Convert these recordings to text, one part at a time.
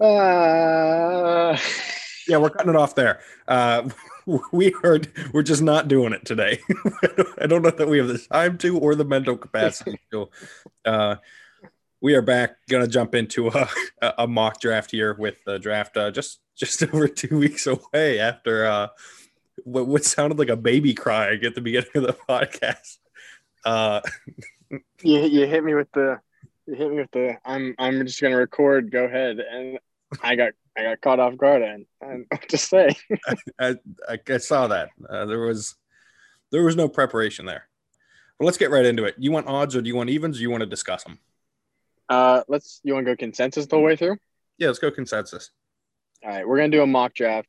Uh, Yeah, we're cutting it off there. Uh, we heard we're just not doing it today. I don't know that we have the time to or the mental capacity to. Uh, we are back. Gonna jump into a, a mock draft here with the draft uh, just just over two weeks away after uh, what, what sounded like a baby crying at the beginning of the podcast. Uh, you you hit me with the hit me with the I'm I'm just gonna record. Go ahead, and I got I got caught off guard, and know what to say. I, I, I saw that uh, there was there was no preparation there. But let's get right into it. You want odds or do you want evens? Or you want to discuss them? Uh, let's. You want to go consensus the whole way through? Yeah, let's go consensus. All right, we're gonna do a mock draft,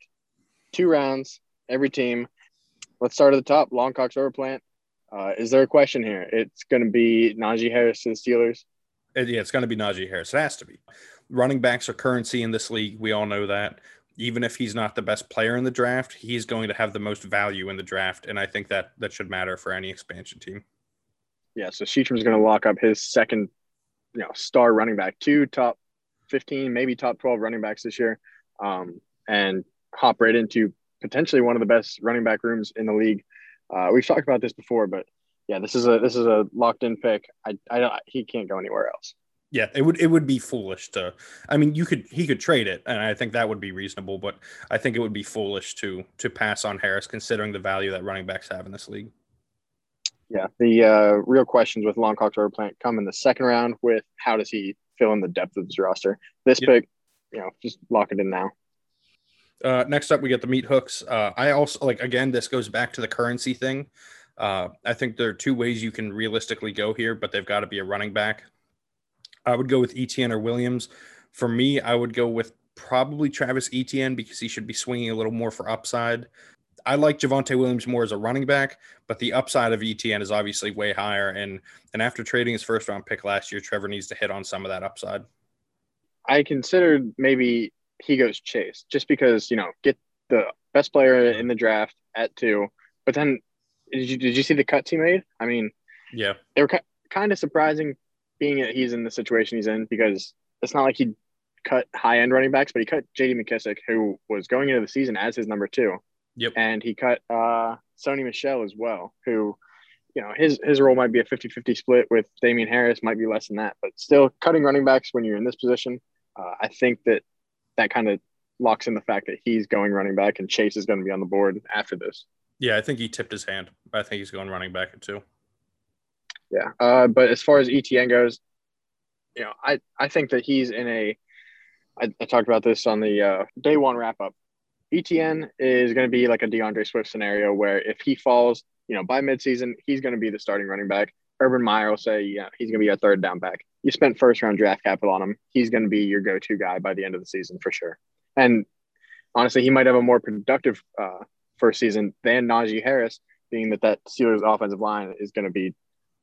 two rounds, every team. Let's start at the top. Longcock's overplant. Uh, is there a question here? It's gonna be Najee Harris to the Steelers. It- yeah, it's going to be Najee Harris. It has to be. Running backs are currency in this league. We all know that. Even if he's not the best player in the draft, he's going to have the most value in the draft, and I think that that should matter for any expansion team. Yeah, so Sheetram's gonna lock up his second, you know, star running back, two top fifteen, maybe top twelve running backs this year, um, and hop right into potentially one of the best running back rooms in the league. Uh, we've talked about this before, but yeah, this is a this is a locked in pick. I I don't he can't go anywhere else. Yeah, it would it would be foolish to. I mean, you could he could trade it, and I think that would be reasonable. But I think it would be foolish to to pass on Harris, considering the value that running backs have in this league. Yeah, the uh, real questions with Longcock's overplant come in the second round with how does he fill in the depth of his roster. This Yep. pick, you know, just lock it in now. Uh, next up, we get the meat hooks. Uh, I also like again. This goes back to the currency thing. Uh, I think there are two ways you can realistically go here, but they've got to be a running back. I would go with Etn or Williams. For me, I would go with probably Travis Etienne because he should be swinging a little more for upside. I like Javonte Williams more as a running back, but the upside of Etn is obviously way higher. And and after trading his first round pick last year, Trevor needs to hit on some of that upside. I considered maybe he goes Chase just because you know get the best player in the draft at two. But then did you did you see the cuts he made? I mean, Yeah, they were kind of surprising, being that he's in the situation he's in because it's not like he cut high end running backs, but he cut J.D. McKissic, who was going into the season as his number two. Yep. And he cut uh, Sony Michel as well, who, you know, his his role might be a 50-50 split with Damien Harris, might be less than that, but still cutting running backs when you're in this position. Uh, I think that that kind of locks in the fact that he's going running back and Chase is going to be on the board after this. Yeah. I think he tipped his hand. I think he's going running back at two. Yeah. Uh, but as far as ETN goes, you know, I, I think that he's in a, I, I talked about this on the uh, day one wrap up. ETN is going to be like a D'Andre Swift scenario where if he falls, you know, by midseason, he's going to be the starting running back. Urban Meyer will say, yeah, he's going to be a third down back. You spent first round draft capital on him. He's going to be your go to guy by the end of the season for sure. And honestly, he might have a more productive uh, first season than Najee Harris, being that that Steelers offensive line is going to be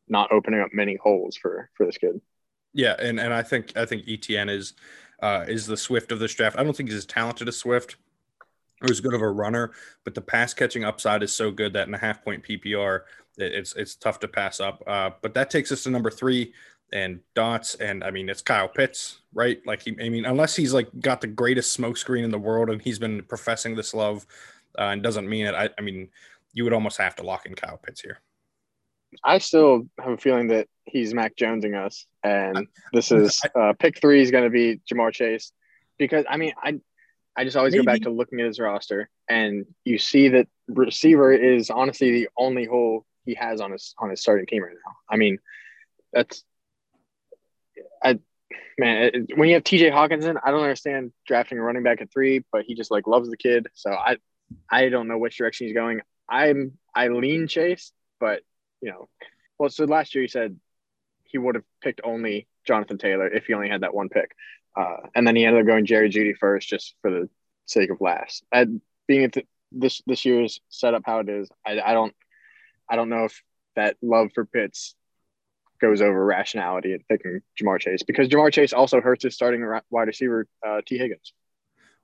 not opening up many holes for for this kid. Yeah, and, and I think I think ETN is uh, is the Swift of this draft. I don't think he's as talented as Swift or as good of a runner, but the pass catching upside is so good that in a half point PPR, it's it's tough to pass up. Uh, but that takes us to number three and dots, and I mean it's Kyle Pitts, right? Like he, I mean, unless he's like got the greatest smokescreen in the world and he's been professing this love uh, and doesn't mean it. I, I mean, you would almost have to lock in Kyle Pitts here. I still have a feeling that he's Mac Jonesing us, and this is uh, pick three is going to be Ja'Marr Chase, because I mean I I just always go back to looking at his roster, and you see that receiver is honestly the only hole he has on his on his starting team right now. I mean, that's I man it, when you have T.J. Hockenson, I don't understand drafting a running back at three, but he just like loves the kid, so I I don't know which direction he's going. I'm I lean Chase, but you know, well, so last year he said he would have picked only Jonathan Taylor if he only had that one pick. Uh, and then he ended up going Jerry Jeudy first just for the sake of last. And being at the, this this year's setup how it is, I, I don't I don't know if that love for Pitts goes over rationality at picking Ja'Marr Chase because Ja'Marr Chase also hurts his starting wide receiver uh, Tee Higgins.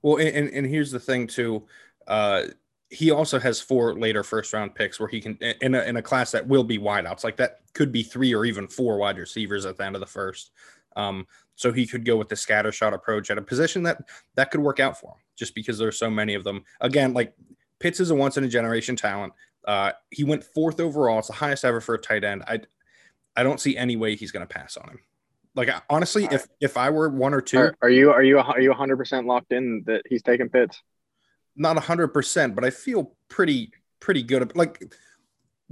Well, and, and, and here's the thing too. Uh, he also has four later first round picks where he can in a, in a class that will be wideouts. Like that could be three or even four wide receivers at the end of the first. Um, so he could go with the scatter shot approach at a position that that could work out for him, just because there's so many of them. Again, like Pitts is a once in a generation talent. Uh, he went fourth overall. It's the highest ever for a tight end. I I don't see any way he's going to pass on him. Like honestly, if if I were one or two, Are, are you are you are you 100 percent locked in that he's taking Pitts? Not hundred percent, but I feel pretty pretty good. Like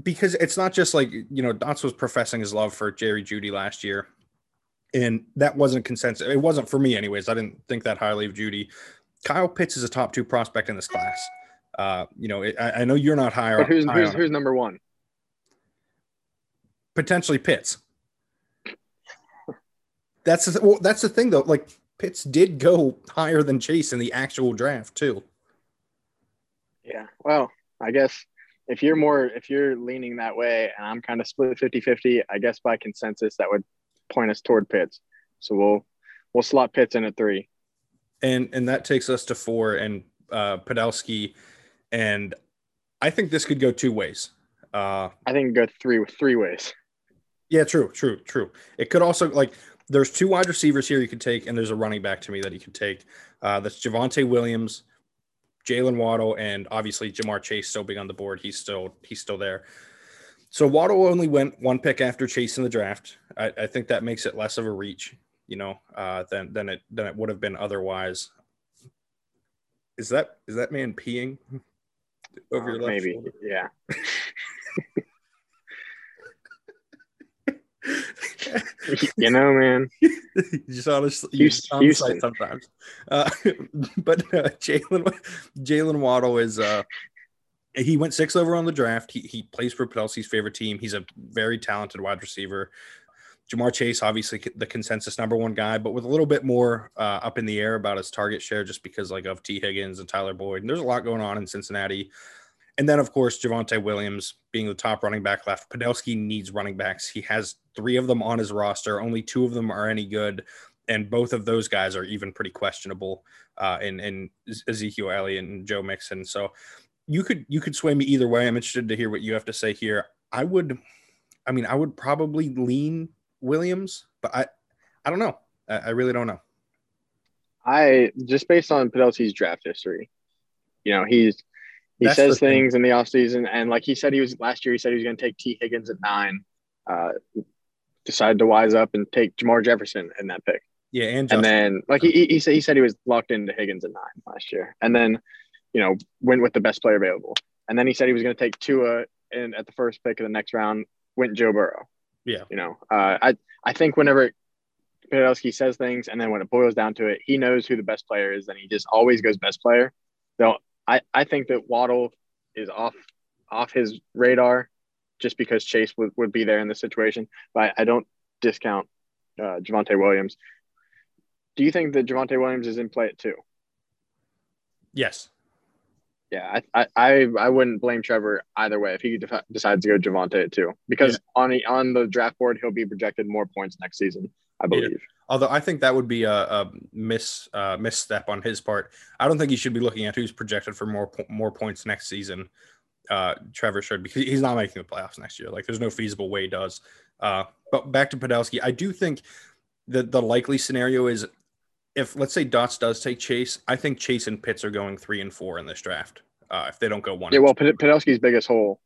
because it's not just like you know Dots was professing his love for Jerry Jeudy last year, and that wasn't consensus. It wasn't for me, anyways. I didn't think that highly of Jeudy. Kyle Pitts is a top two prospect in this class. Uh, you know, it, I, I know you're not higher. But who's high who's, who's number one? potentially Pitts. That's the, well, that's the thing though. Like Pitts did go higher than Chase in the actual draft too. Yeah. Well, I guess if you're more if you're leaning that way and I'm kind of split 50-50, I guess by consensus that would point us toward Pitts. So we'll we'll slot Pitts in at three. and and that takes us to four and uh Podolsky and I think this could go two ways. Uh I think go three three ways. yeah, true, true, true. It could also like there's two wide receivers here you could take, and there's a running back to me that you could take. Uh that's Javonte Williams, Jaylen Waddle, and obviously Ja'Marr Chase still being on the board. He's still he's still there. So Waddle only went one pick after Chase in the draft. I, I think that makes it less of a reach, you know, uh, than than it than it would have been otherwise. Is that is that man peeing over your Uh, left maybe. shoulder? Yeah. You know, man. you just honestly you on site sometimes. Uh, but uh, Jaylen Jaylen Waddle is uh he went six over on the draft. He he plays for Podolsky's favorite team. He's a very talented wide receiver. Ja'Marr Chase, obviously the consensus number one guy, but with a little bit more uh, up in the air about his target share, just because like of Tee Higgins and Tyler Boyd. And there's a lot going on in Cincinnati. And then, of course, Javonte Williams being the top running back left. Podolsky needs running backs. He has three of them on his roster. Only two of them are any good, and both of those guys are even pretty questionable. Uh, in in Ezekiel Elliott and Joe Mixon. So you could you could sway me either way. I'm interested to hear what you have to say here. I would, I mean, I would probably lean Williams, but I I don't know. I, I really don't know. I just based on Podolsky's draft history, you know, he's he That's says thing. things in the offseason and like he said he was last year he said he was going to take Tee Higgins at 9. Uh decided to wise up and take Jamar Jefferson in that pick. Yeah, and And then like he, he said he said he was locked into Higgins at 9 last year. And then, you know, went with the best player available. And then he said he was going to take Tua in at the first pick of the next round, went Joe Burrow. yeah, You know, uh, I I think whenever Podolsky says things, and then when it boils down to it, he knows who the best player is, and he just always goes best player. So I I think that Waddle is off off his radar, just because Chase would, would be there in this situation. But I, I don't discount uh, Javonte Williams. Do you think that Javonte Williams is in play at two? yes, Yeah, I, I, I, I wouldn't blame Trevor either way if he def- decides to go Javonte at two because on the on the draft board he'll be projected more points next season, I believe. Although I think that would be a, a miss uh, misstep on his part. I don't think he should be looking at who's projected for more more points next season. Uh, Trevor should because he's not making the playoffs next year. Like there's no feasible way he does. Uh, but back to Podolsky, I do think that the likely scenario is if let's say Dots does take Chase, I think Chase and Pitts are going three and four in this draft. Uh, if they don't go one, Yeah, well, Pod- Podolsky's biggest hole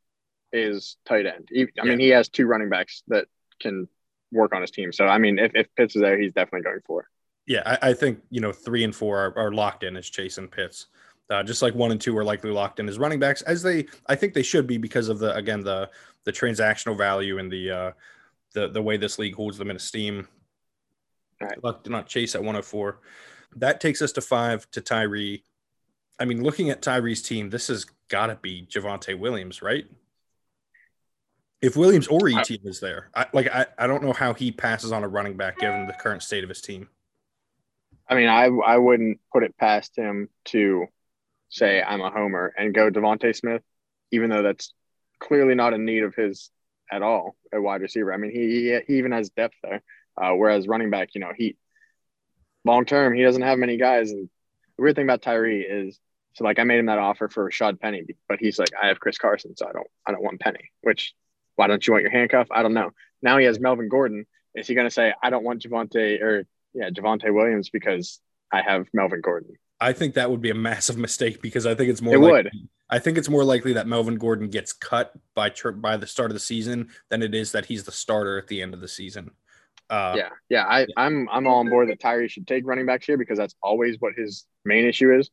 is tight end. He, I mean, he has two running backs that can work on his team. So, I mean, if, if Pitts is there, he's definitely going for it. Yeah, I, I think you know three and four are, are locked in as Chase and Pitts. Uh, just like one and two are likely locked in as running backs, as they I think they should be because of the again the the transactional value and the uh, the the way this league holds them in esteem. Right. Luck not Chase at 104. That takes us to five to Tyree. I mean, looking at Tyree's team, this has got to be Javonte Williams, right? If Williams or I- ET is there, I, like I, I don't know how he passes on a running back given the current state of his team. I mean, I, I wouldn't put it past him to say I'm a homer and go DeVonta Smith, even though that's clearly not in need of his at all at wide receiver. I mean, he, he even has depth there. Uh, whereas running back, you know, he long term, he doesn't have many guys. And the weird thing about Tyree is, so like I made him that offer for Rashaad Penny, but he's like, I have Chris Carson, so I don't, I don't want Penny. Which, why don't you want your handcuff? I don't know. Now he has Melvin Gordon, is he going to say, I don't want Javonte or yeah, Javonte Williams because I have Melvin Gordon? I think that would be a massive mistake because I think it's more. It likely, would. I think it's more likely that Melvin Gordon gets cut by by the start of the season than it is that he's the starter at the end of the season. Uh, yeah, yeah, I, I'm I'm all on board that Tyree should take running backs here because that's always what his main issue is.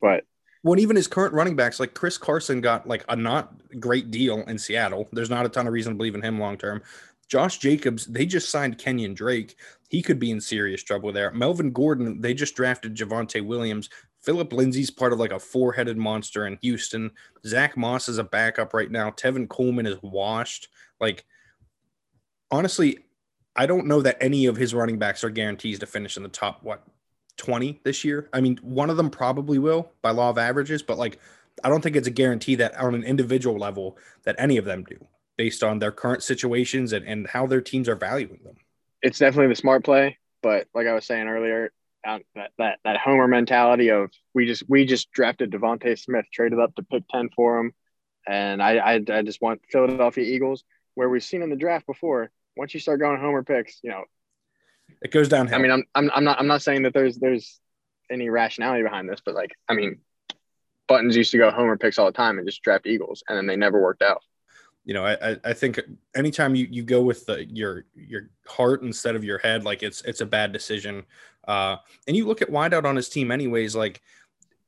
But Well, even his current running backs, like Chris Carson, got like a not great deal in Seattle. There's not a ton of reason to believe in him long term. Josh Jacobs, they just signed Kenyan Drake. He could be in serious trouble there. Melvin Gordon, they just drafted Javonte Williams. Phillip Lindsay's part of like a four headed monster in Houston. Zach Moss is a backup right now. Tevin Coleman is washed. Like, honestly, I don't know that any of his running backs are guarantees to finish in the top, what, 20 this year. I mean, one of them probably will by law of averages, but like, I don't think it's a guarantee that on an individual level that any of them do based on their current situations and, and how their teams are valuing them. It's definitely the smart play. But like I was saying earlier, that, that, that homer mentality of we just we just drafted DeVonta Smith, traded up to pick 10 for him. And I, I, I just want Philadelphia Eagles, where we've seen in the draft before, once you start going homer picks, you know, it goes downhill. I mean, I'm, I'm, I'm not I'm not saying that there's there's any rationality behind this, but like, I mean, Buttons used to go homer picks all the time and just draft Eagles, and then they never worked out. You know, I I think anytime you you go with the, your your heart instead of your head, like it's it's a bad decision. Uh, and you look at wideout on his team, anyways, like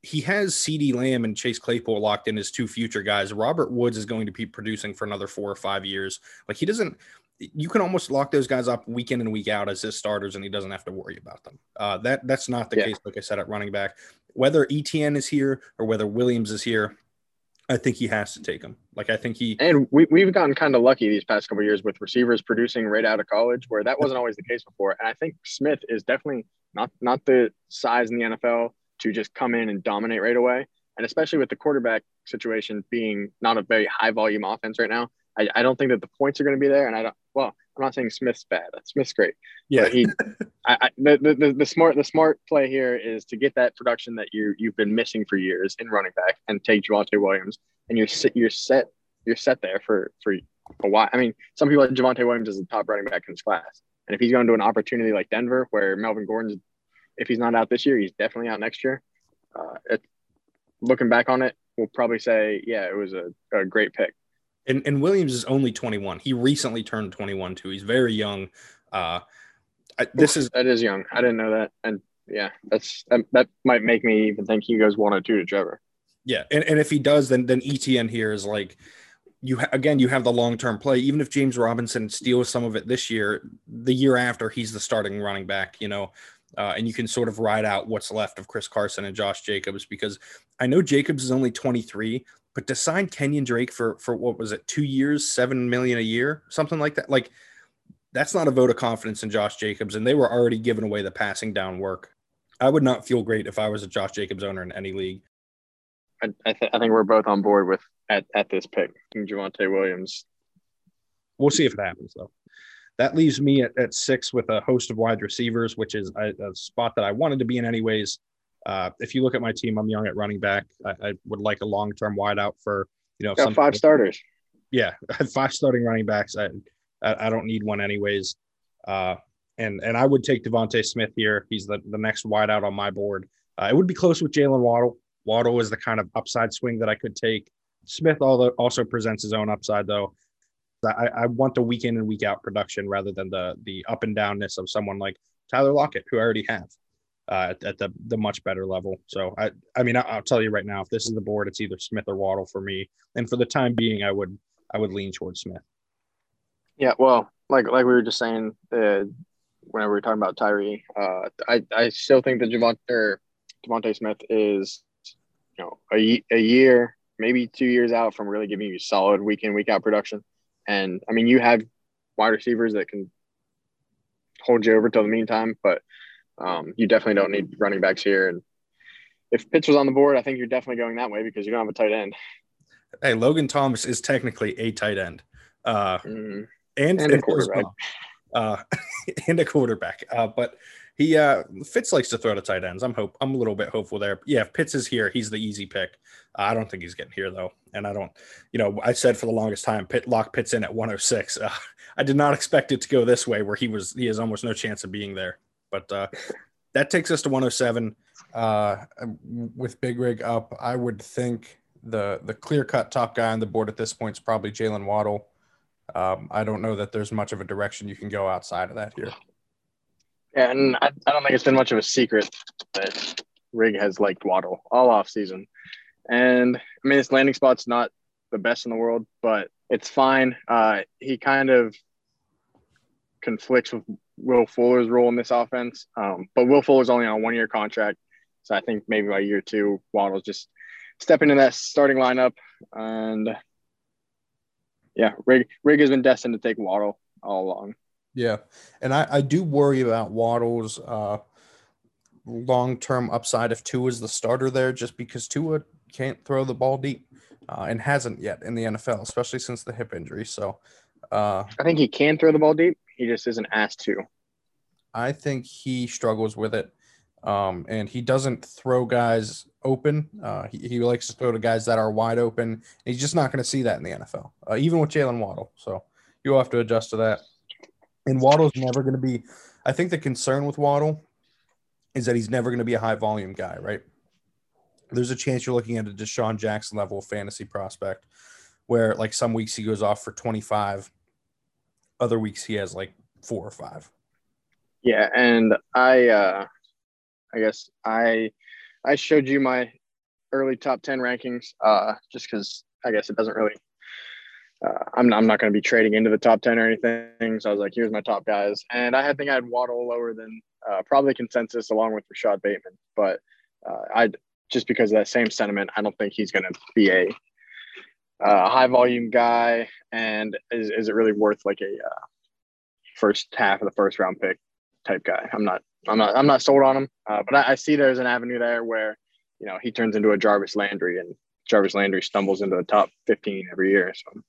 he has CeeDee Lamb and Chase Claypool locked in as two future guys. Robert Woods is going to be producing for another four or five years. Like he doesn't you can almost lock those guys up week in and week out as his starters, and he doesn't have to worry about them. Uh, that that's not the yeah. case, like I said, at running back. Whether ETN is here or whether Williams is here, I think he has to take him. Like I think he and we we've gotten kind of lucky these past couple years with receivers producing right out of college, where that wasn't always the case before. And I think Smith is definitely not not the size in the NFL to just come in and dominate right away. And especially with the quarterback situation being not a very high volume offense right now, I, I don't think that the points are going to be there. And I don't. Well, I'm not saying Smith's bad. Smith's great. Yeah. he, I, I, the, the the smart the smart play here is to get that production that you you've been missing for years in running back and take Javonte Williams and you're you're set you're set there for for a while. I mean, some people like Javonte Williams is the top running back in his class, and if he's going to an opportunity like Denver, where Melvin Gordon's, if he's not out this year, he's definitely out next year. Uh, it, looking back on it, we'll probably say, yeah, it was a, a great pick. And, and Williams is only 21. He recently turned 21 too. He's very young. Uh, I, this is that is young. I didn't know that, and yeah, that's that, that might make me even think he goes one or two to Trevor. Yeah, and, and if he does, then then ETN here is like you ha- again you have the long term play. Even if James Robinson steals some of it this year, the year after he's the starting running back. You know, uh, and you can sort of ride out what's left of Chris Carson and Josh Jacobs because I know Jacobs is only 23, but to sign Kenyan Drake for for what was it, two years, seven million a year, something like that, like that's not a vote of confidence in Josh Jacobs, and they were already giving away the passing down work. I would not feel great if I was a Josh Jacobs owner in any league. I, I, th- I think we're both on board with at, at this pick, Javonte Williams. We'll see if it happens though. That leaves me at, at six with a host of wide receivers, which is a, a spot that I wanted to be in anyways. Uh, if you look at my team, I'm young at running back. I, I would like a long term wideout for you know some five starters. Yeah, five starting running backs. I, I, I don't need one anyways. Uh, and and I would take DeVonta Smith here. He's the the next wideout on my board. Uh, it would be close with Jaylen Waddle. Waddle is the kind of upside swing that I could take. Smith also presents his own upside though. I, I want the week in and week out production rather than the the up and downness of someone like Tyler Lockett, who I already have uh, at, the the much better level. So I I mean I, will tell you right now, if this is the board, it's either Smith or Waddle for me. And for the time being, I would I would lean towards Smith. Yeah, well, like like we were just saying, uh, whenever we are talking about Tyree, uh, I I still think that Javonte or DeVonta Smith is you know a, a year maybe two years out from really giving you solid week in week out production and I mean, you have wide receivers that can hold you over till the meantime, but um, you definitely don't need running backs here. And if Pitts was on the board, I think you're definitely going that way because you don't have a tight end. Hey, Logan Thomas is technically a tight end, uh, mm. and, and, a quarterback. Uh, and a quarterback. Uh, but he uh Fitz likes to throw to tight ends. I'm hope I'm a little bit hopeful there. Yeah, if Pitts is here, he's the easy pick. Uh, I don't think he's getting here though, and I don't. You know, I said for the longest time, Pitt lock Pitts in at 106. Uh, I did not expect it to go this way, where he was he has almost no chance of being there. But uh, that takes us to 107. Uh, with Big Rig up, I would think the the clear cut top guy on the board at this point is probably Jaylen Waddle. Um, I don't know that there's much of a direction you can go outside of that here. Yeah, and I, I don't think it's been much of a secret that Rig has liked Waddle all off season. And I mean, his landing spot's not the best in the world, but it's fine. Uh, he kind of conflicts with Will Fuller's role in this offense. Um, but Will Fuller's only on a one year contract. So I think maybe by year two, Waddle's just stepping into that starting lineup. And yeah, Rig, Rig has been destined to take Waddle all along. Yeah. And I, I do worry about Waddle's uh, long term upside if Tua is the starter there, just because Tua can't throw the ball deep uh, and hasn't yet in the NFL, especially since the hip injury. So uh, I think he can throw the ball deep. He just isn't asked to. I think he struggles with it. Um, and he doesn't throw guys open. Uh, he, he likes to throw to guys that are wide open. He's just not going to see that in the NFL, uh, even with Jaylen Waddle. So you'll have to adjust to that. And Waddle's never going to be. I think the concern with Waddle is that he's never going to be a high volume guy, right? there's a chance you're looking at a DeSean Jackson level fantasy prospect where like some weeks he goes off for 25, other weeks he has like four or five. Yeah, and I uh I guess I I showed you my early top 10 rankings uh just cuz I guess it doesn't really uh, I'm not, I'm not going to be trading into the top 10 or anything. So I was like, here's my top guys. And I had think I had Waddle lower than uh, probably consensus along with Rashod Bateman. But uh, I just because of that same sentiment, I don't think he's going to be a uh, high volume guy. And is, is it really worth like a uh, first half of the first round pick type guy? I'm not, I'm not, I'm not sold on him. Uh, but I, I, see there's an avenue there where, you know, he turns into a Jarvis Landry and Jarvis Landry stumbles into the top 15 every year. So.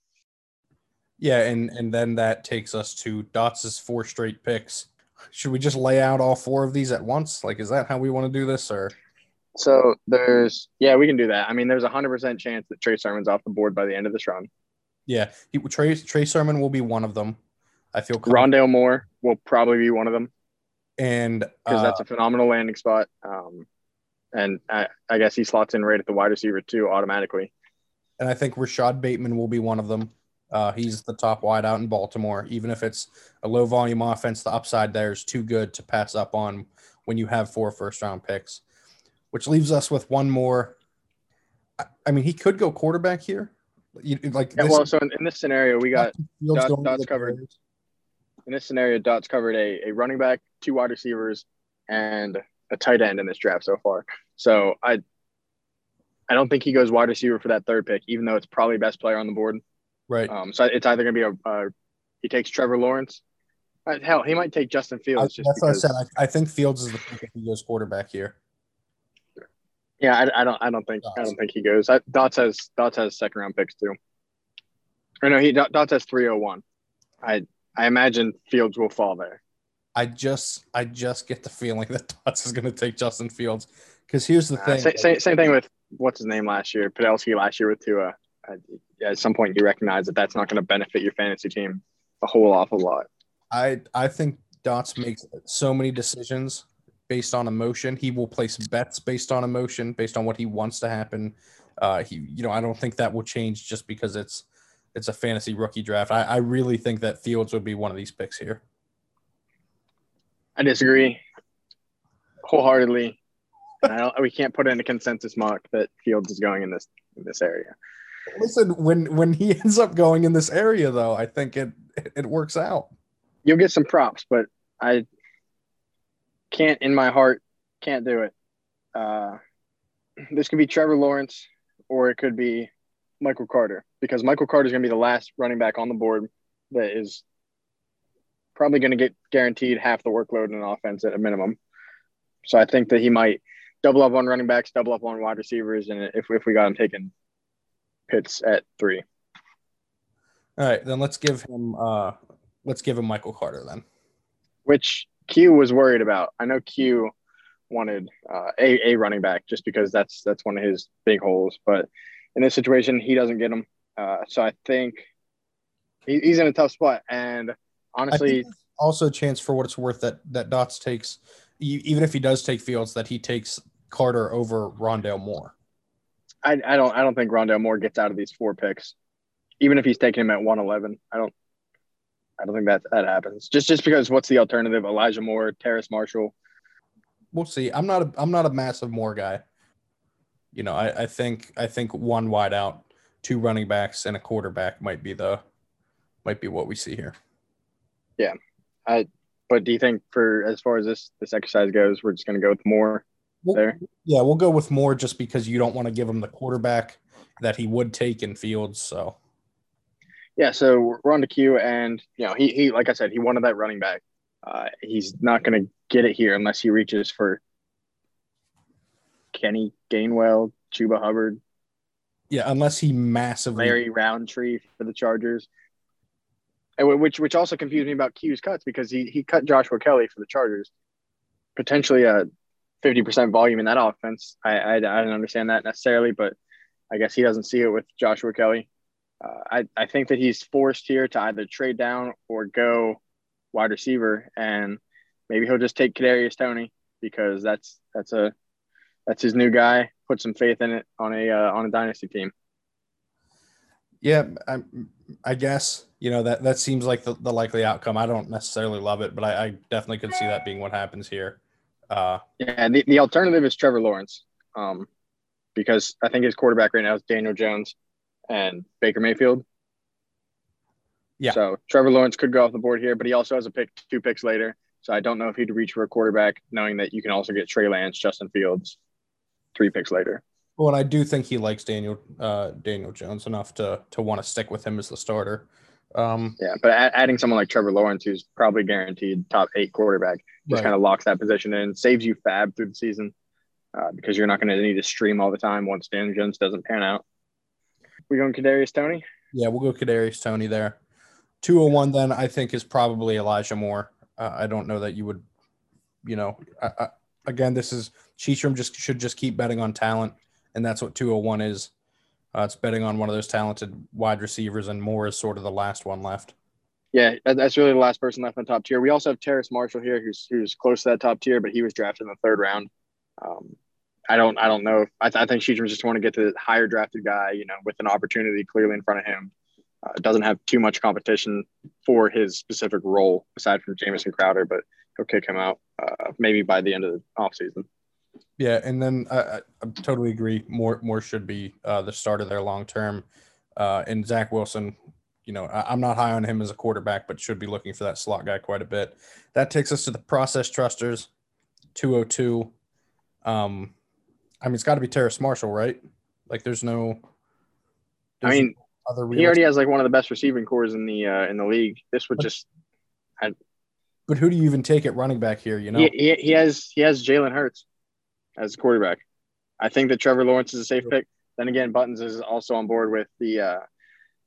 Yeah, and and then that takes us to Dots's four straight picks. Should we just lay out all four of these at once? Like, is that how we want to do this, or? So there's yeah, we can do that. I mean, there's a hundred percent chance that Trey Sermon's off the board by the end of this run. Yeah, he, Trey Trey Sermon will be one of them. I feel Rondale Moore will probably be one of them, and because uh, that's a phenomenal landing spot. Um, and I, I guess he slots in right at the wide receiver too automatically. And I think Rashod Bateman will be one of them. Uh, he's the top wide out in Baltimore. Even if it's a low volume offense, the upside there is too good to pass up on when you have four first round picks which leaves us with one more. I mean, he could go quarterback here. You, like, yeah, well, so in, in, this scenario, we got Dot, Dots covered. Players. In this scenario, Dots covered a, a running back, two wide receivers, and a tight end in this draft so far. So I, I don't think he goes wide receiver for that third pick, even though it's probably best player on the board. Right. Um, so it's either going to be a, a, he takes Trevor Lawrence. Uh, hell, he might take Justin Fields. I, that's because, what I said. I, I, think Fields is the pick if he goes quarterback here. Yeah, I, I, don't. I don't think. Dots. I don't think he goes. I, Dots has Dots has second round picks too. Or no, he Dots has three hundred one. I I imagine Fields will fall there. I just I just get the feeling that Dots is going to take Justin Fields because here's the uh, thing. Same, same, same thing with what's his name last year, Podolsky last year with Tua. Uh, at some point, you recognize that that's not going to benefit your fantasy team a whole awful lot. I I think Dots makes so many decisions based on emotion. He will place bets based on emotion, based on what he wants to happen. Uh, he, you know, I don't think that will change just because it's it's a fantasy rookie draft. I, I really think that Fields would be one of these picks here. I disagree wholeheartedly. I don't, we can't put in a consensus mock that Fields is going in this in this area. Listen, when when he ends up going in this area, though, I think it it works out. You'll get some props, but I can't in my heart can't do it. Uh, this could be Trevor Lawrence or it could be Michael Carter because Michael Carter is going to be the last running back on the board that is probably going to get guaranteed half the workload in an offense at a minimum. So I think that he might double up on running backs, double up on wide receivers, and if if we got him taking Pitts at three. All right, then let's give him uh let's give him Michael Carter then. Which Q was worried about. I know Q wanted uh, a a running back just because that's that's one of his big holes. But in this situation, he doesn't get him. Uh, so I think he, he's in a tough spot. And honestly, also a chance for what it's worth that that Dots takes, even if he does take Fields, that he takes Carter over Rondale Moore. I, I don't I don't think Rondale Moore gets out of these four picks, even if he's taking him at one eleven. I don't I don't think that that happens. Just just because what's the alternative? Elijah Moore, Terrace Marshall. We'll see. I'm not a I'm not a massive Moore guy. You know, I, I think I think one wide out, two running backs, and a quarterback might be the might be what we see here. Yeah, I. But do you think for as far as this this exercise goes, we're just going to go with Moore we'll, there? Yeah, we'll go with Moore just because you don't want to give him the quarterback that he would take in Fields. So. Yeah, so we're on the queue, and you know he he like I said, he wanted that running back. Uh, he's not going to get it here unless he reaches for Kenny Gainwell, Chuba Hubbard. Yeah, unless he massively Larry Rountree for the Chargers. And which which also confused me about Q's cuts because he he cut Joshua Kelley for the Chargers, potentially a fifty percent volume in that offense. I, I I don't understand that necessarily, but I guess he doesn't see it with Joshua Kelley. Uh, I I think that he's forced here to either trade down or go wide receiver, and maybe he'll just take Kadarius Toney because that's that's a that's his new guy. Put some faith in it on a uh, on a dynasty team. Yeah, I, I guess you know that that seems like the, the likely outcome. I don't necessarily love it, but I, I definitely could see that being what happens here. Uh, yeah, the, the alternative is Trevor Lawrence, um, because I think his quarterback right now is Daniel Jones and Baker Mayfield. Yeah. So Trevor Lawrence could go off the board here, but he also has a pick two picks later. So I don't know if he'd reach for a quarterback, knowing that you can also get Trey Lance, Justin Fields, three picks later. Well, and I do think he likes Daniel uh, Daniel Jones enough to to want to stick with him as the starter. Um, yeah, but adding someone like Trevor Lawrence, who's probably guaranteed top eight quarterback, just right. kind of locks that position in, saves you FAAB through the season uh, because you're not going to need to stream all the time once Daniel Jones doesn't pan out. We going Kadarius Toney? Yeah, we'll go Kadarius Toney there. Two hundred one then I think is probably Elijah Moore. Uh, I don't know that you would, you know, I, I, again this is Cheecham just should just keep betting on talent, and that's what 201 is. Uh, it's betting on one of those talented wide receivers, and Moore is sort of the last one left. Yeah, that's really the last person left in the top tier. We also have Terrace Marshall here, who's who's close to that top tier, but he was drafted in the third round. Um, I don't I don't know. If, I, th- I think Cheecham just want to get to the higher drafted guy, you know, with an opportunity clearly in front of him. Uh, doesn't have too much competition for his specific role aside from Jamison Crowder, but he'll kick him out uh, maybe by the end of the offseason. Yeah, and then I, I, totally agree. More more should be uh, the starter there long term. Uh, and Zach Wilson, you know, I, am not high on him as a quarterback, but should be looking for that slot guy quite a bit. That takes us to the process trusters, 202. Um, I mean, it's got to be Terrace Marshall, right? Like, there's no. There's I mean, other he already has like one of the best receiving cores in the uh, in the league. This would but, just. I, but who do you even take at running back here? You know, he, he, he has he has Jalen Hurts as quarterback. I think that Trevor Lawrence is a safe pick. Then again, Buttons is also on board with the uh,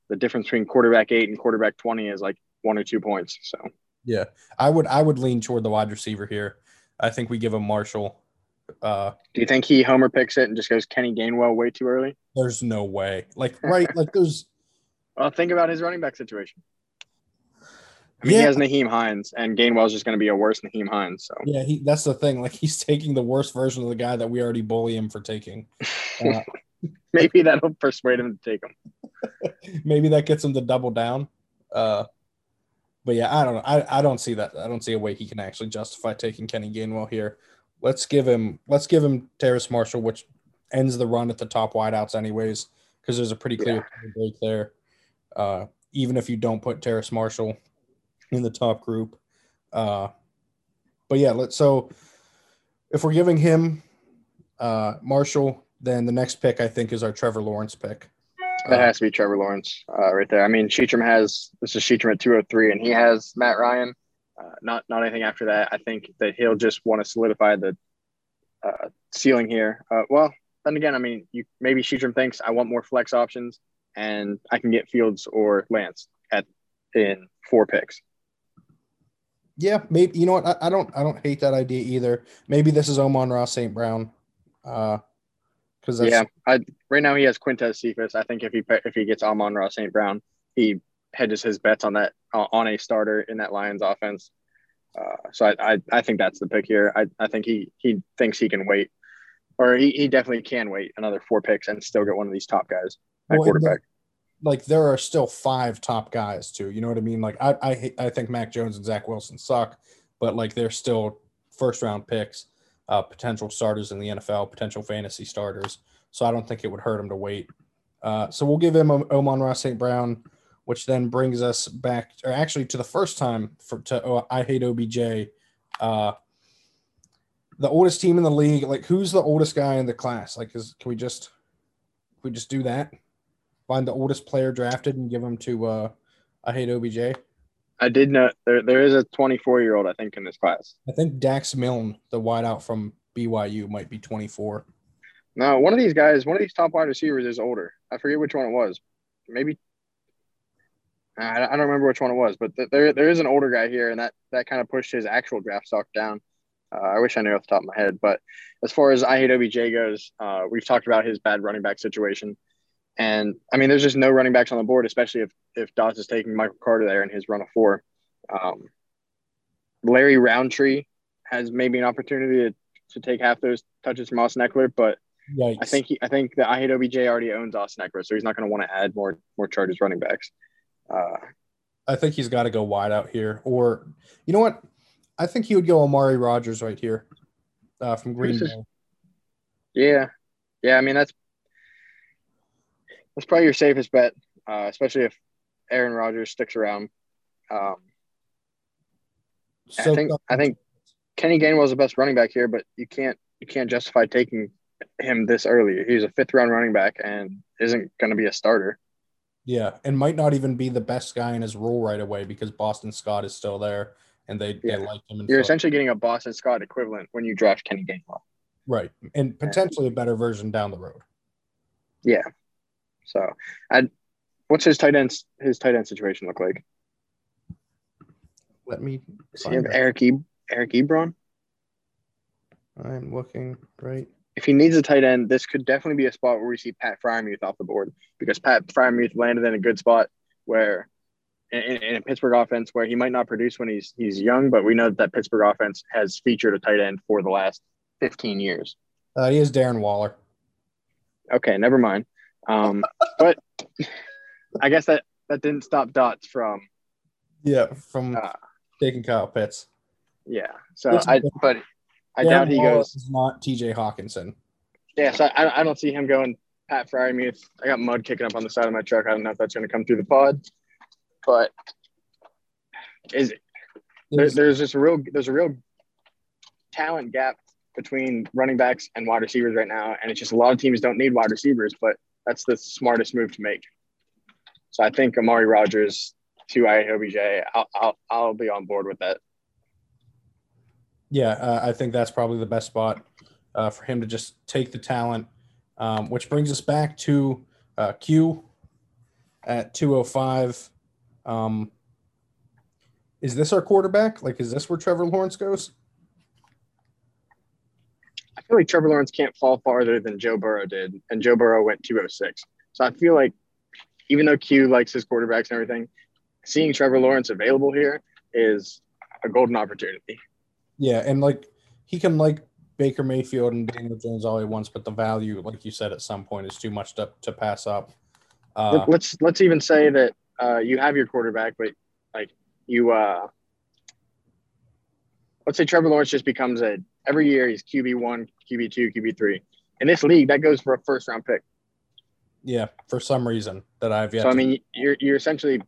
the difference between quarterback eight and quarterback twenty is like one or two points. So yeah, I would I would lean toward the wide receiver here. I think we give him Marshall. Uh, Do you think he homer picks it and just goes Kenny Gainwell way too early? There's no way. Like right, like there's. Well, think about his running back situation. I mean, yeah. he has Nyheim Hines, and Gainwell's just going to be a worse Nyheim Hines. So yeah, he that's the thing. Like he's taking the worst version of the guy that we already bully him for taking. Uh, Maybe that'll persuade him to take him. Maybe that gets him to double down. Uh, but yeah, I don't know. I, I don't see that. I don't see a way he can actually justify taking Kenny Gainwell here. Let's give him let's give him Terrace Marshall, which ends the run at the top wideouts anyways, because there's a pretty clear yeah. break there. Uh, even if you don't put Terrace Marshall in the top group. Uh, but yeah, let's so if we're giving him uh, Marshall, then the next pick I think is our Trevor Lawrence pick. That has to be Trevor Lawrence uh, right there. I mean, Cheecham has this is Cheecham at 203, and he has Matt Ryan. Uh, not not anything after that. I think that he'll just want to solidify the uh, ceiling here. Uh, well, then again, I mean, you maybe Cheecham thinks I want more flex options, and I can get Fields or Lance at in four picks. Yeah, maybe you know what? I, I, don't I don't hate that idea either. Maybe this is Amon-Ra St. Brown. Uh because yeah, I, right now he has Quintez Cephus. I think if he if he gets Amon-Ra St. Brown, he hedges his bets on that uh, on a starter in that Lions offense. Uh, so I, I, I think that's the pick here. I, I think he he thinks he can wait, or he, he definitely can wait another four picks and still get one of these top guys at well, quarterback. Like there are still five top guys too. You know what I mean? Like I I I think Mac Jones and Zach Wilson suck, but like they're still first round picks, uh, potential starters in the NFL, potential fantasy starters. So I don't think it would hurt him to wait. Uh, so we'll give him Amon-Ra St. Brown which then brings us back, or actually to the first time for to oh, I hate OBJ. Uh, the oldest team in the league. Like, who's the oldest guy in the class? Like, is can we just can we just do that? Find the oldest player drafted and give him to uh, I hate OBJ. I did know there there is a 24 year old I think in this class. I think Dax Milne, the wideout from BYU, might be 24. No, one of these guys, one of these top wide receivers is older. I forget which one it was. Maybe I, don't remember which one it was, but there there is an older guy here, and that that kind of pushed his actual draft stock down. Uh, I wish I knew off the top of my head, but as far as I hate OBJ goes, uh, we've talked about his bad running back situation, and I mean, there's just no running backs on the board, especially if if Dots is taking Michael Carter there in his run of four. Um, Larry Rountree has maybe an opportunity to, to take half those touches from Austin Ekeler, but Yikes. I think he, I think that I hate OBJ already owns Austin Ekeler, so he's not going to want to add more more Chargers running backs. Uh, I think he's got to go wide out here, or you know what? I think he would go Amari Rodgers right here uh, from Green Bay. Yeah, yeah. I mean that's that's probably your safest bet, uh, especially if Aaron Rodgers sticks around. Um, so I think I think Kenny Gainwell is the best running back here, but you can't you can't justify taking him this early. He's a fifth round running back and isn't going to be a starter. Yeah, and might not even be the best guy in his role right away because Boston Scott is still there and they, yeah. they like him. You're essentially getting a Boston Scott equivalent when you draft Kenny Gainwell. Right, and potentially a better version down the road. Yeah. So, I, what's his tight end his tight end situation look like? Let me. Does he have Eric e, Eric Ebron? I'm looking right if he needs a tight end, this could definitely be a spot where we see Pat Freiermuth off the board because Pat Freiermuth landed in a good spot where in, in, a Pittsburgh offense where he might not produce when he's he's young, but we know that, that Pittsburgh offense has featured a tight end for the last 15 years. Uh, he is Darren Waller. Okay, never mind. Um, but I guess that that didn't stop Dots from yeah from uh, taking Kyle Pitts. Yeah. So I but I doubt he goes. Is not T.J. Hockenson. Yeah, so I, I don't see him going Pat Freiermuth. I mean, I got mud kicking up on the side of my truck. I don't know if that's going to come through the pod, but is there, there's just a real there's a real talent gap between running backs and wide receivers right now, and it's just a lot of teams don't need wide receivers, but that's the smartest move to make. So I think Amari Rodgers to IOBJ, I'll, I'll I'll be on board with that. Yeah, uh, I think that's probably the best spot uh, for him to just take the talent, um, which brings us back to uh, Q at 205. Um, is this our quarterback? Like, is this where Trevor Lawrence goes? I feel like Trevor Lawrence can't fall farther than Joe Burrow did, and Joe Burrow went 206. So I feel like even though Q likes his quarterbacks and everything, seeing Trevor Lawrence available here is a golden opportunity. Yeah, and like he can like Baker Mayfield and Daniel Jones all he wants, but the value, like you said, at some point is too much to, to pass up. Uh, let's let's even say that uh, you have your quarterback, but like you, uh, let's say Trevor Lawrence just becomes a every year he's QB one, QB two, QB three. In this league, that goes for a first round pick. Yeah, for some reason that I've yet. So I mean, you're you're essentially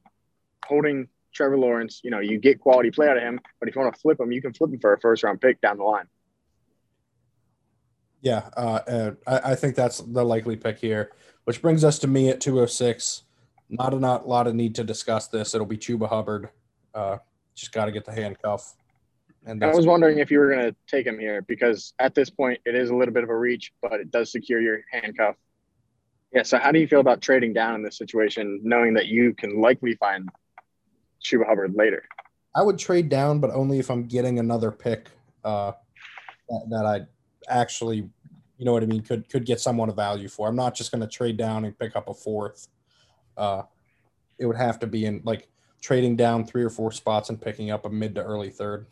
holding Trevor Lawrence, you know, you get quality play out of him, but if you want to flip him, you can flip him for a first round pick down the line. Yeah, uh, I, I, think that's the likely pick here, which brings us to me at 206. Not a not, lot of need to discuss this. It'll be Chuba Hubbard. Uh, just got to get the handcuff. And I was wondering if you were going to take him here because at this point it is a little bit of a reach, but it does secure your handcuff. Yeah. So how do you feel about trading down in this situation, knowing that you can likely find Chuba Hubbard later. I would trade down, but only if I'm getting another pick uh, that, that I actually, you know what I mean, could could get someone of value for. I'm not just going to trade down and pick up a fourth. Uh, it would have to be in like trading down three or four spots and picking up a mid to early third.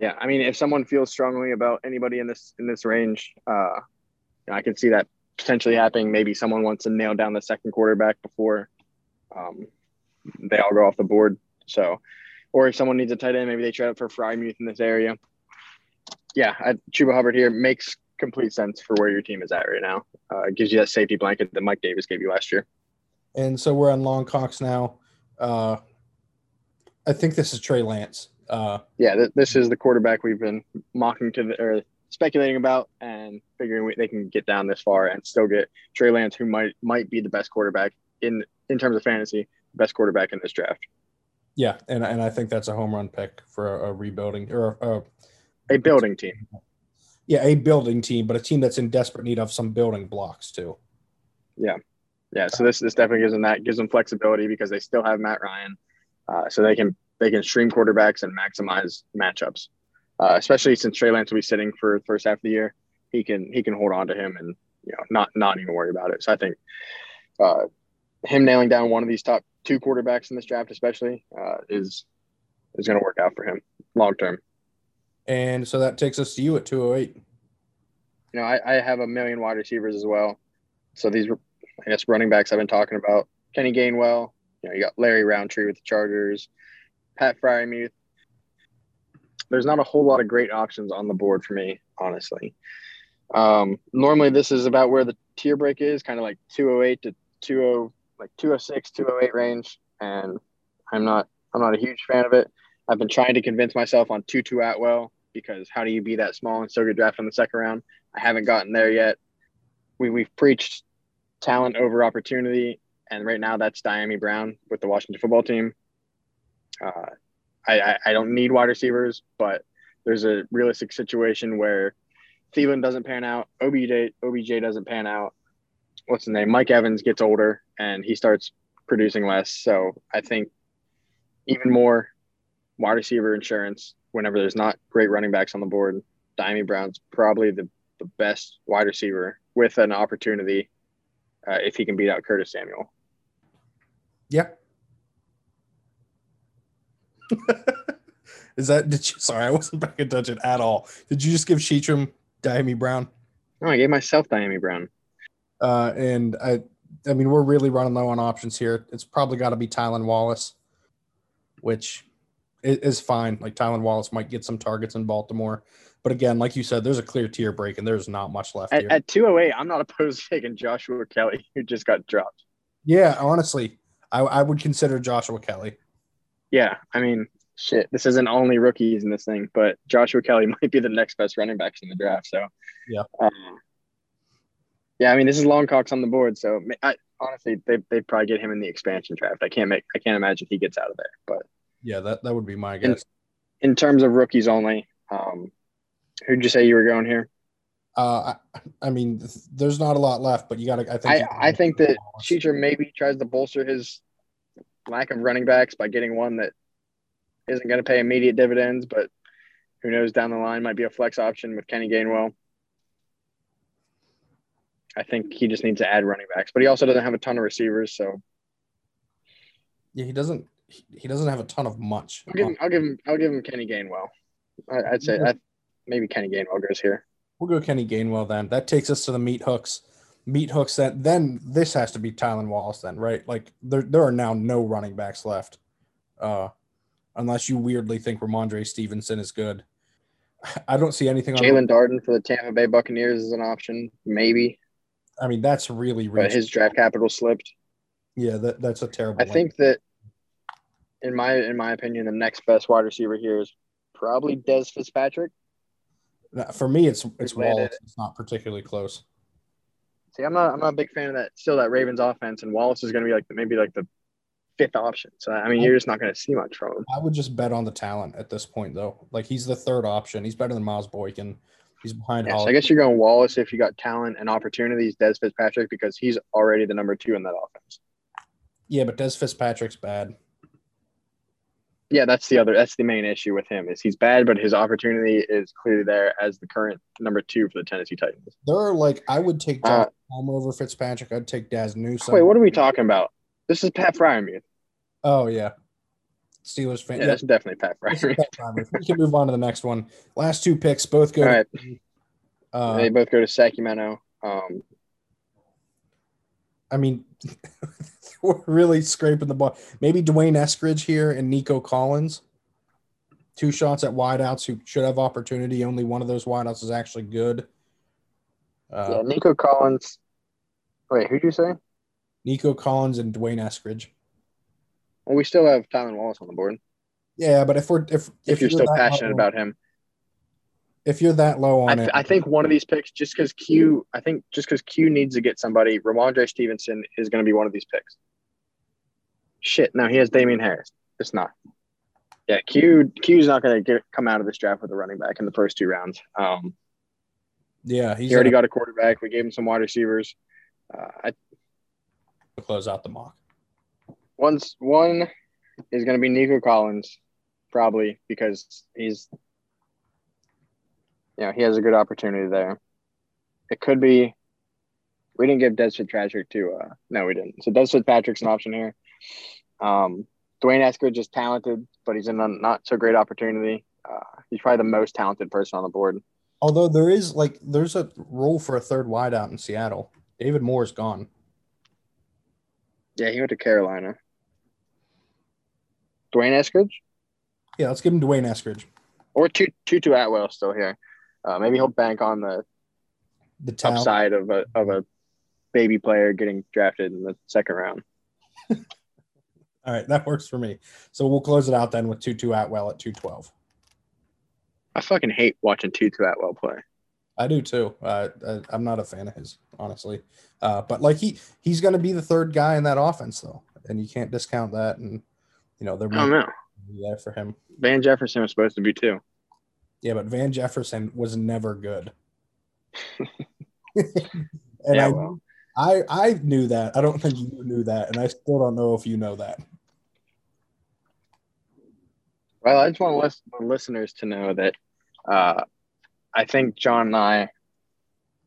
Yeah, I mean, if someone feels strongly about anybody in this in this range, uh, I can see that potentially happening. Maybe someone wants to nail down the second quarterback before um, they all go off the board. So, or if someone needs a tight end, maybe they trade up for Freiermuth in this area. Yeah, I, Chuba Hubbard here makes complete sense for where your team is at right now. Uh, it gives you that safety blanket that Mike Davis gave you last year. And so we're on Long Cox now. Uh, I think this is Trey Lance. Uh, yeah, th- this is the quarterback we've been mocking to the, or speculating about, and figuring we, they can get down this far and still get Trey Lance, who might might be the best quarterback in in terms of fantasy, best quarterback in this draft. Yeah, and and I think that's a home run pick for a, a rebuilding or a, a building team. Yeah, a building team, but a team that's in desperate need of some building blocks too. Yeah, yeah. So this this definitely gives them that gives them flexibility because they still have Matt Ryan, uh, so they can they can stream quarterbacks and maximize matchups. Uh, especially since Trey Lance will be sitting for the first half of the year, he can he can hold on to him and you know not not even worry about it. So I think uh, him nailing down one of these top two quarterbacks in this draft, especially, uh, is is going to work out for him long term. And so that takes us to you at 208. You know, I, I have a million wide receivers as well. So these, I guess, running backs I've been talking about: Kenny Gainwell. You know, you got Larry Rountree with the Chargers, Pat Freiermuth. There's not a whole lot of great options on the board for me, honestly. Um, normally, this is about where the tier break is, kind of like 208 to 20, like 206, 208 range, and I'm not I'm not a huge fan of it. I've been trying to convince myself on Tutu Atwell because how do you be that small and still get drafted in the second round? I haven't gotten there yet. We we've preached talent over opportunity, and right now that's Dyami Brown with the Washington football team. Uh, I, I, I don't need wide receivers, but there's a realistic situation where Thielen doesn't pan out, OBJ OBJ doesn't pan out. What's the name? Mike Evans gets older and he starts producing less. So I think even more wide receiver insurance whenever there's not great running backs on the board. Dyami Brown's probably the, the best wide receiver with an opportunity uh, if he can beat out Curtis Samuel. Yeah, Is that did you sorry, I wasn't paying attention at all. Did you just give Sheetram Dyami Brown? No, I gave myself Dyami Brown. Uh, and I I mean we're really running low on options here. It's probably gotta be Tylan Wallace, which is fine. Like Tylan Wallace might get some targets in Baltimore. But again, like you said, there's a clear tier break and there's not much left at, here. At 208, I'm not opposed to taking Joshua Kelley, who just got dropped. Yeah, honestly, I, I would consider Joshua Kelley. yeah, I mean, shit, this isn't only rookies in this thing, but Joshua Kelley might be the next best running backs in the draft. So, yeah, um, yeah, I mean, this is long Cox on the board. So, I, honestly, they they probably get him in the expansion draft. I can't make, I can't imagine he gets out of there. But yeah, that that would be my guess. In, in terms of rookies only, um, who'd you say you were going here? Uh, I, I mean, there's not a lot left, but you got to. I think. I, I think that Cheecher maybe tries to bolster his lack of running backs by getting one that isn't going to pay immediate dividends, but who knows down the line might be a flex option with Kenny Gainwell. I think he just needs to add running backs, but he also doesn't have a ton of receivers. So yeah, he doesn't. He doesn't have a ton of much. I'll give him. I'll give him. I'll give him Kenny Gainwell. I, would say I, maybe Kenny Gainwell goes here. We'll go Kenny Gainwell then. That takes us to the meat hooks meat hooks that then this has to be Tylan Wallace then, right? Like there there are now no running backs left. Uh unless you weirdly think Rhamondre Stevenson is good. I don't see anything on Jaelon Darden for the Tampa Bay Buccaneers is an option, maybe. I mean, that's really But his draft capital slipped. Yeah, that, that's a terrible. I think that in my in my opinion, the next best wide receiver here is probably Dez Fitzpatrick. For me, it's it's Wallace. It's not particularly close. See, I'm not I'm not a big fan of that. Still, that Ravens offense and Wallace is going to be like the, maybe like the fifth option. So I mean, you're just not going to see much from him. I would just bet on the talent at this point, though. Like he's the third option. He's better than Miles Boykin. He's behind. Yes, I guess you're going Wallace if you got talent and opportunities. Dez Fitzpatrick because he's already the number two in that offense. Yeah, but Dez Fitzpatrick's bad yeah, that's the other. That's the main issue with him is he's bad, but his opportunity is clearly there as the current number two for the Tennessee Titans. There are like I would take John uh, over Fitzpatrick. I'd take Dazz Newsome. Wait, what are we talking about? This is Pat Freiermuth. Oh yeah, Steelers fan. Yeah, that's definitely Pat Freiermuth. We can move on to the next one. Last two picks both go. All to- uh, they both go to Sacramento. Um, I mean, we're really scraping the ball. Maybe D'Wayne Eskridge here and Nico Collins. Two shots at wideouts who should have opportunity. Only one of those wideouts is actually good. Uh, yeah, Nico Collins. Wait, who'd you say? Nico Collins and D'Wayne Eskridge. Well, we still have Tylan Wallace on the board. Yeah, but if we're if If, you're still passionate low- about him, if you're that low I, on th- it, I think one of these picks, just because Q, I think just because Q needs to get somebody, Rhamondre Stevenson is going to be one of these picks. Shit, no, he has Damien Harris. It's not. Yeah, Q Q's not going to get come out of this draft with a running back in the first two rounds. Um, yeah, he's he already gonna got a quarterback. We gave him some wide receivers. Uh, I, close out the mock. One's one is going to be Nico Collins, probably because he's, you know, he has a good opportunity there. It could be. We didn't give Dez Fitzpatrick to. Uh, no, we didn't. So Dez Fitzpatrick's an option here. Um, D'Wayne Eskridge is talented, but he's in a not so great opportunity. Uh, he's probably the most talented person on the board. Although there is like there's a role for a third wideout in Seattle. David Moore's gone. Yeah, he went to Carolina. D'Wayne Eskridge Yeah, let's give him D'Wayne Eskridge. or Tutu Atwell still here. Uh, maybe he'll bank on the The talent. upside of a of a baby player getting drafted in the second round. All right, that works for me. So we'll close it out then with Tutu Atwell at 212. I fucking hate watching Tutu Atwell play. I do too. Uh, I, I'm not a fan of his, honestly. Uh, but like he he's going to be the third guy in that offense though, and you can't discount that. And you know they're I don't know. be there for him. Van Jefferson was supposed to be too. Yeah, but Van Jefferson was never good. and yeah, I, well, I I knew that. I don't think you knew that, and I still don't know if you know that. well, I just want list, listeners to know that uh, I think John and I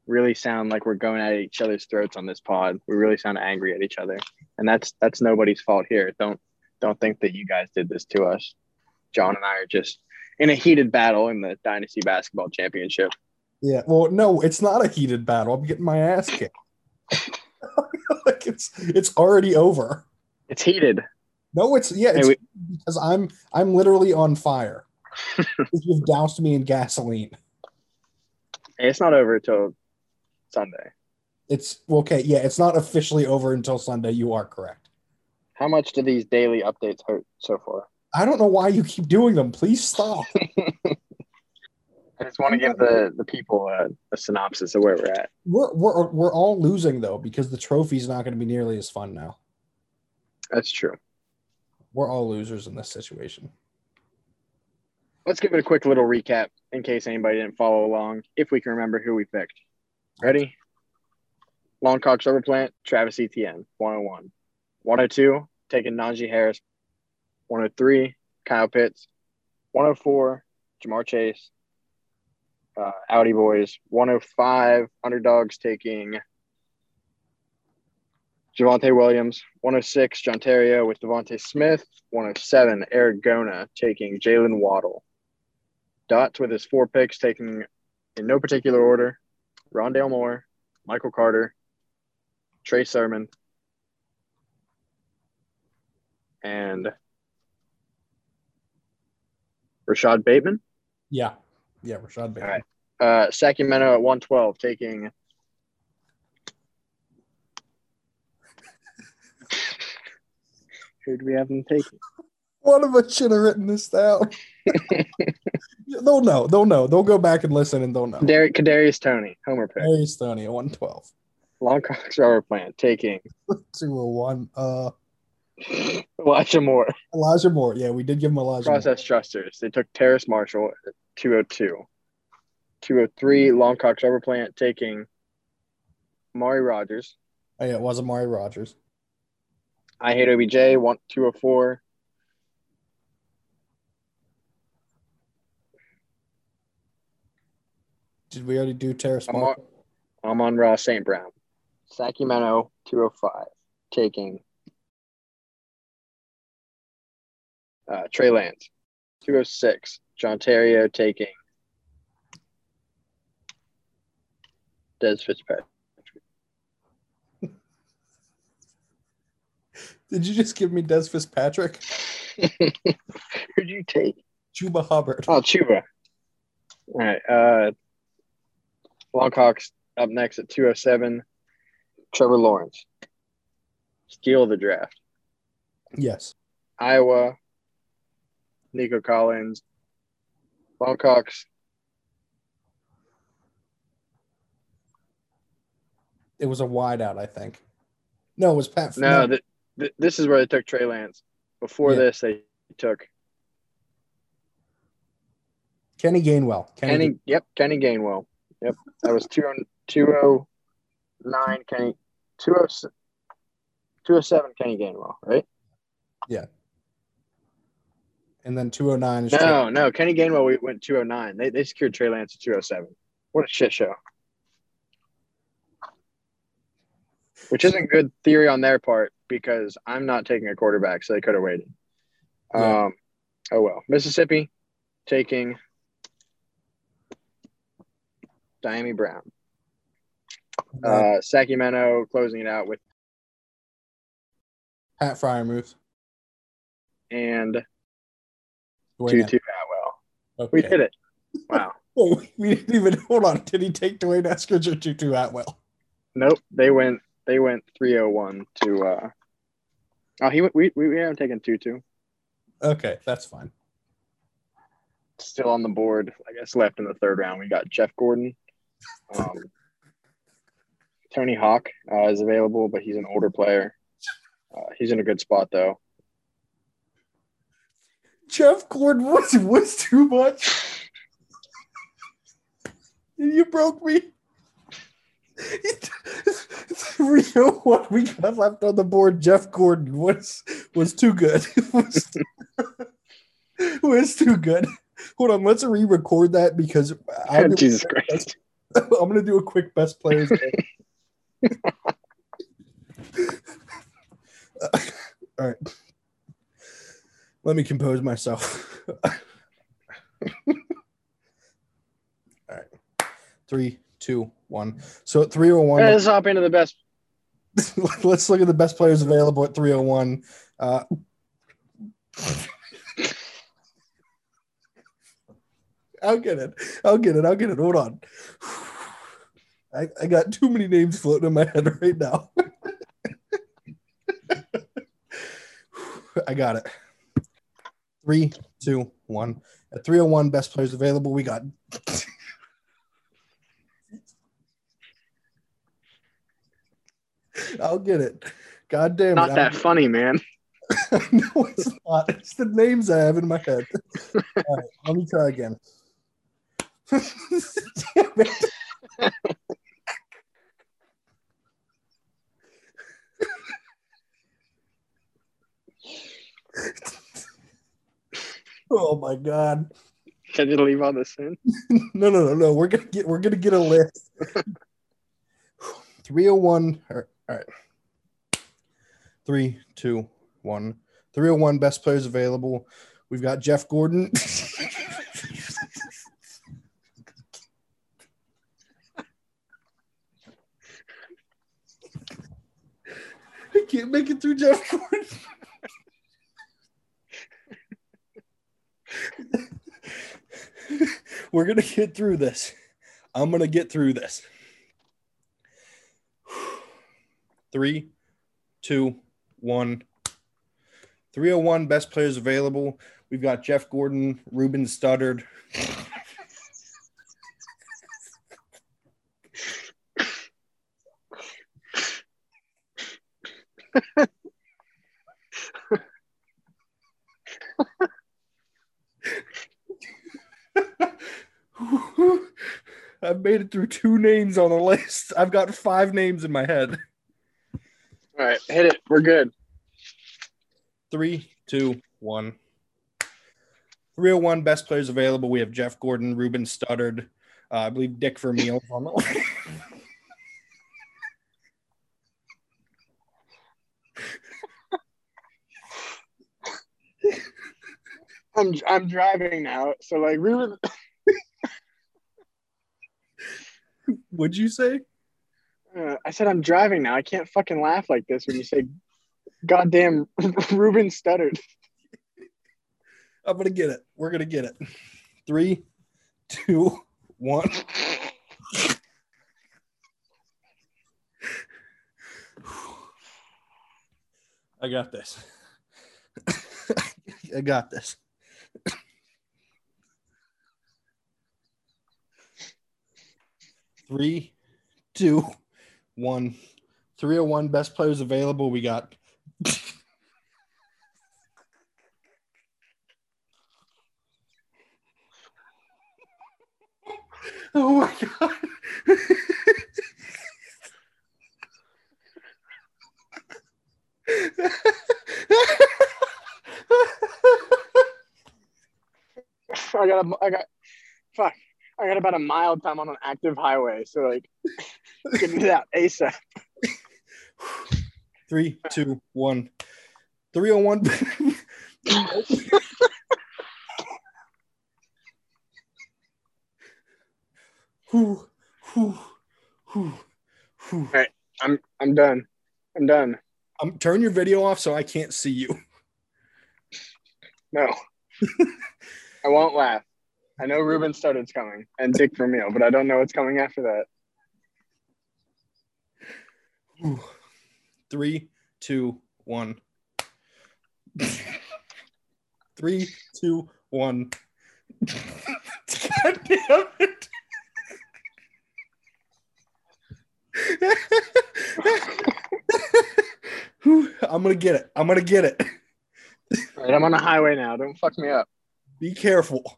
really sound like we're going at each other's throats on this pod. We really sound angry at each other, and that's that's nobody's fault here. Don't don't think that you guys did this to us. John and I are just in a heated battle in the Dynasty Basketball Championship. Yeah. Well, no, it's not a heated battle. I'm getting my ass kicked. like it's it's already over. It's heated. No, it's yeah, Hey, we- because I'm I'm literally on fire. You've doused me in gasoline. Hey, It's not over until Sunday. It's okay. Yeah, it's not officially over until Sunday. You are correct. How much do these daily updates hurt so far? I don't know why you keep doing them. Please stop. I just want to give the, the people a, a synopsis of where we're at. We're we're we're all losing though because the trophy's not going to be nearly as fun now. That's true. We're all losers in this situation. Let's give it a quick little recap in case anybody didn't follow along, if we can remember who we picked. Ready? Longcock Silver Plant, Travis Etienne, 101. 102, taking Najee Harris. 103, Kyle Pitts. 104, Ja'Marr Chase. Uh, Audi Boys. 105, Underdogs taking Javonte Williams. 106, John Terrio with DeVonta Smith. 107, Aragona taking Jaylen Waddle. Dots with his four picks taking in no particular order Rondale Moore, Michael Carter, Trey Sermon, and Rashod Bateman. Yeah, yeah. Rashod Bateman. All right. Uh, Sacramento at 112 taking. Who do we have them taking? One of us should have written this down. they'll know. They'll know. They'll go back and listen and they'll know. Derek Kadarius Toney, Homer pick. Harry Stoney at 112. Longcock Rubber Plant taking 201. Uh Elijah Moore. Elijah Moore. Yeah, we did give him Elijah Moore. Process Trusters. They took Terrace Marshall at 202. 203, Longcock Rubber Plant taking Mari Rodgers. Oh, yeah, it was Amari Rodgers. I hate OBJ, one, 204. Did we already do Terrace I'm Marshall? I'm on Ross St. Brown. Sacramento, 205, taking Uh, Trey Lance. 206. John Terrio taking Dez Fitzpatrick. Did you just give me Dez Fitzpatrick? Who'd you take? Chuba Hubbard. Oh, Chuba. All right. Uh, Longhawks up next at 207. Trevor Lawrence. Steal the draft. Yes. Iowa. Nico Collins. Longhawks. It was a wide out, I think. No, it was Pat. No, th- th- this is where they took Trey Lance. Before Yeah. this, they took Kenny Gainwell. Kenny, Kenny. Yep, Kenny Gainwell. Yep, that was 20- 209 Kenny. 207 207 Kenny Gainwell, right? And then 209 is No, no, Kenny Gainwell we went 209. They they secured Trey Lance at 207. What a shit show. Which isn't good theory on their part because I'm not taking a quarterback, so they could have waited. Yeah. Um, oh well. Mississippi taking Dyami Brown. Uh, Sacramento closing it out with Pat Freiermuth. and Tutu Haskins. Atwell. We Okay. did it. Wow. Oh, we didn't even hold on. Did he take D'Wayne Eskridge or Tutu Atwell? Nope. They went they went 301 to uh Oh, he went, we we we haven't taken Tutu. Okay, that's fine. Still on the board. I guess left in the third round. We got Jeff Gordon. Um, Tony Hawk uh, is available, but he's an older player. Uh, he's in a good spot though. Jeff Gordon was was too much. you broke me. Oh one we got left on the board. Jeff Gordon was was too good. was, was too good. Hold on, let's re-record that because I'm gonna, Jesus Christ. I'm gonna do a quick best players. game. All right. Let me compose myself. All right. Three, two, one. So at 301, Let's hop into the best. let's look at the best players available at 301. Uh, I'll get it. I'll get it. I'll get it. Hold on. I, I got too many names floating in my head right now. I got it. Three, two, one. At 301, best players available. We got I'll get it. God damn Not it. that funny, man. no, it's not. It's the names I have in my head. All right, let me try again. Oh my god. Can you leave all this in? No, no, no, no. We're gonna get we're gonna get a list. 301. All right. All right. Three, two, one. 301 best players available. We've got Jeff Gordon. I can't make it through Jeff Gordon. We're gonna get through this. I'm gonna get through this. Three, two, one. 301 best players available. We've got Jeff Gordon, Ruben Studdard. I've made it through two names on the list. I've got five names in my head. All right, hit it. We're good. Three, two, one. 301 best players available. We have Jeff Gordon, Ruben Studdard, uh, I believe Dick Vermeil on the list. I'm I'm driving now, so like Ruben. What'd you say? Uh, I said I'm driving now. I can't fucking laugh like this when you say, "Goddamn, Ruben stuttered." I'm gonna get it. We're gonna get it. Three, two, one. I got this. I got this. Three, two, one. 301 best players available. We got Oh my god. I got I got, fuck. I got about a mile time on an active highway, so like, get me that ASAP. Three, two, one. 301. Whew, whew, whew, whew. Right. I'm I'm done. I'm done. Um, turn your video off so I can't see you. No, I won't laugh. I know Ruben Studdard's coming and Dick Vermeil, but I don't know what's coming after that. Whew. Three, two, one. Three, two, one. God damn it. I'm gonna get it. I'm gonna get it. All right, I'm on the highway now. Don't fuck me up. Be careful.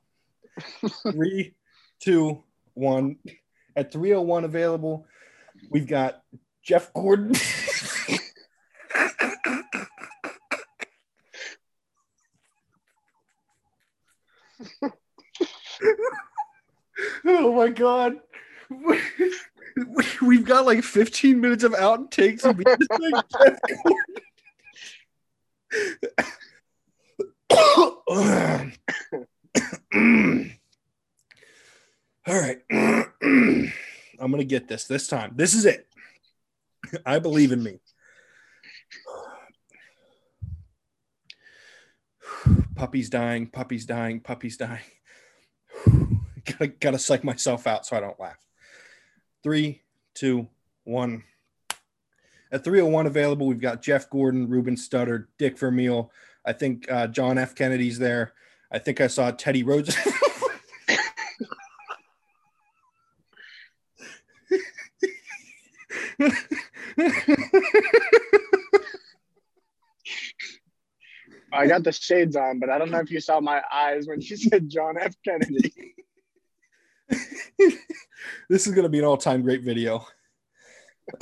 Three, two, one. At 301 available, we've got Jeff Gordon. oh my god. We, have got like 15 minutes of outtakes and we just like Jeff Gordon. All right. I'm going to get this this time. This is it. I believe in me. Puppy's dying, puppy's dying, puppy's dying. gotta gotta psych myself out so I don't laugh. Three, two, one. At 301 available, we've got Jeff Gordon, Ruben Studdard, Dick Vermeil. I think uh, John F. Kennedy's there. I think I saw Teddy Rose. I got the shades on, but I don't know if you saw my eyes when she said John F. Kennedy. this is going to be an all time great video.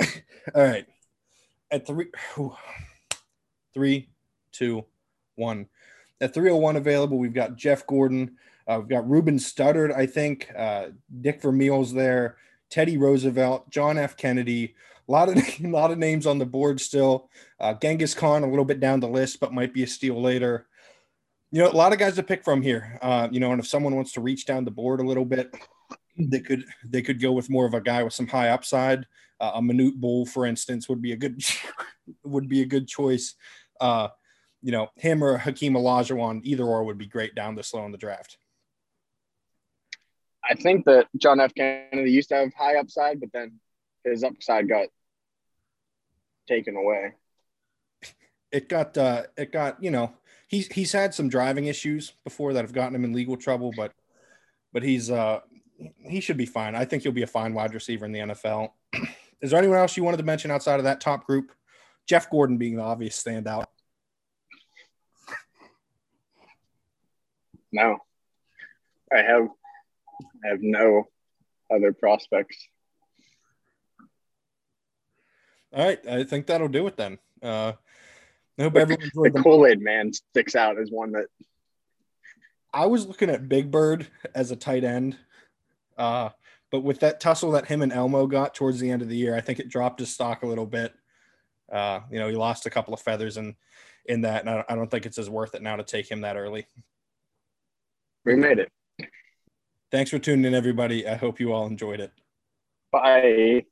all right. At three, three, two, one. At 301 available, we've got Jeff Gordon. Uh, we've got Ruben Studdard, I think. Uh, Dick Vermeil's there. Teddy Roosevelt, John F. Kennedy, a lot of a lot of names on the board still. Uh, Genghis Khan a little bit down the list, but might be a steal later. You know, a lot of guys to pick from here. Uh, you know, and if someone wants to reach down the board a little bit, they could they could go with more of a guy with some high upside. Uh, a Manute Bol, for instance, would be a good would be a good choice. Uh, you know, him or Hakeem Olajuwon, either or would be great down this low in the draft. I think that John F. Kennedy used to have high upside, but then his upside got taken away. It got uh it got, you know, he's he's had some driving issues before that have gotten him in legal trouble, but but he's uh he should be fine. I think he'll be a fine wide receiver in the NFL. Is there anyone else you wanted to mention outside of that top group? Jeff Gordon being the obvious standout. No. I have I have no other prospects. All right, I think that'll do it then. Uh, I hope everyone enjoyed the Kool Aid Man sticks out as one that I was looking at Big Bird as a tight end, uh, but with that tussle that him and Elmo got towards the end of the year, I think it dropped his stock a little bit. Uh, you know, he lost a couple of feathers in in that, and I, I don't think it's as worth it now to take him that early. We made it. Thanks for tuning in, everybody. I hope you all enjoyed it. Bye.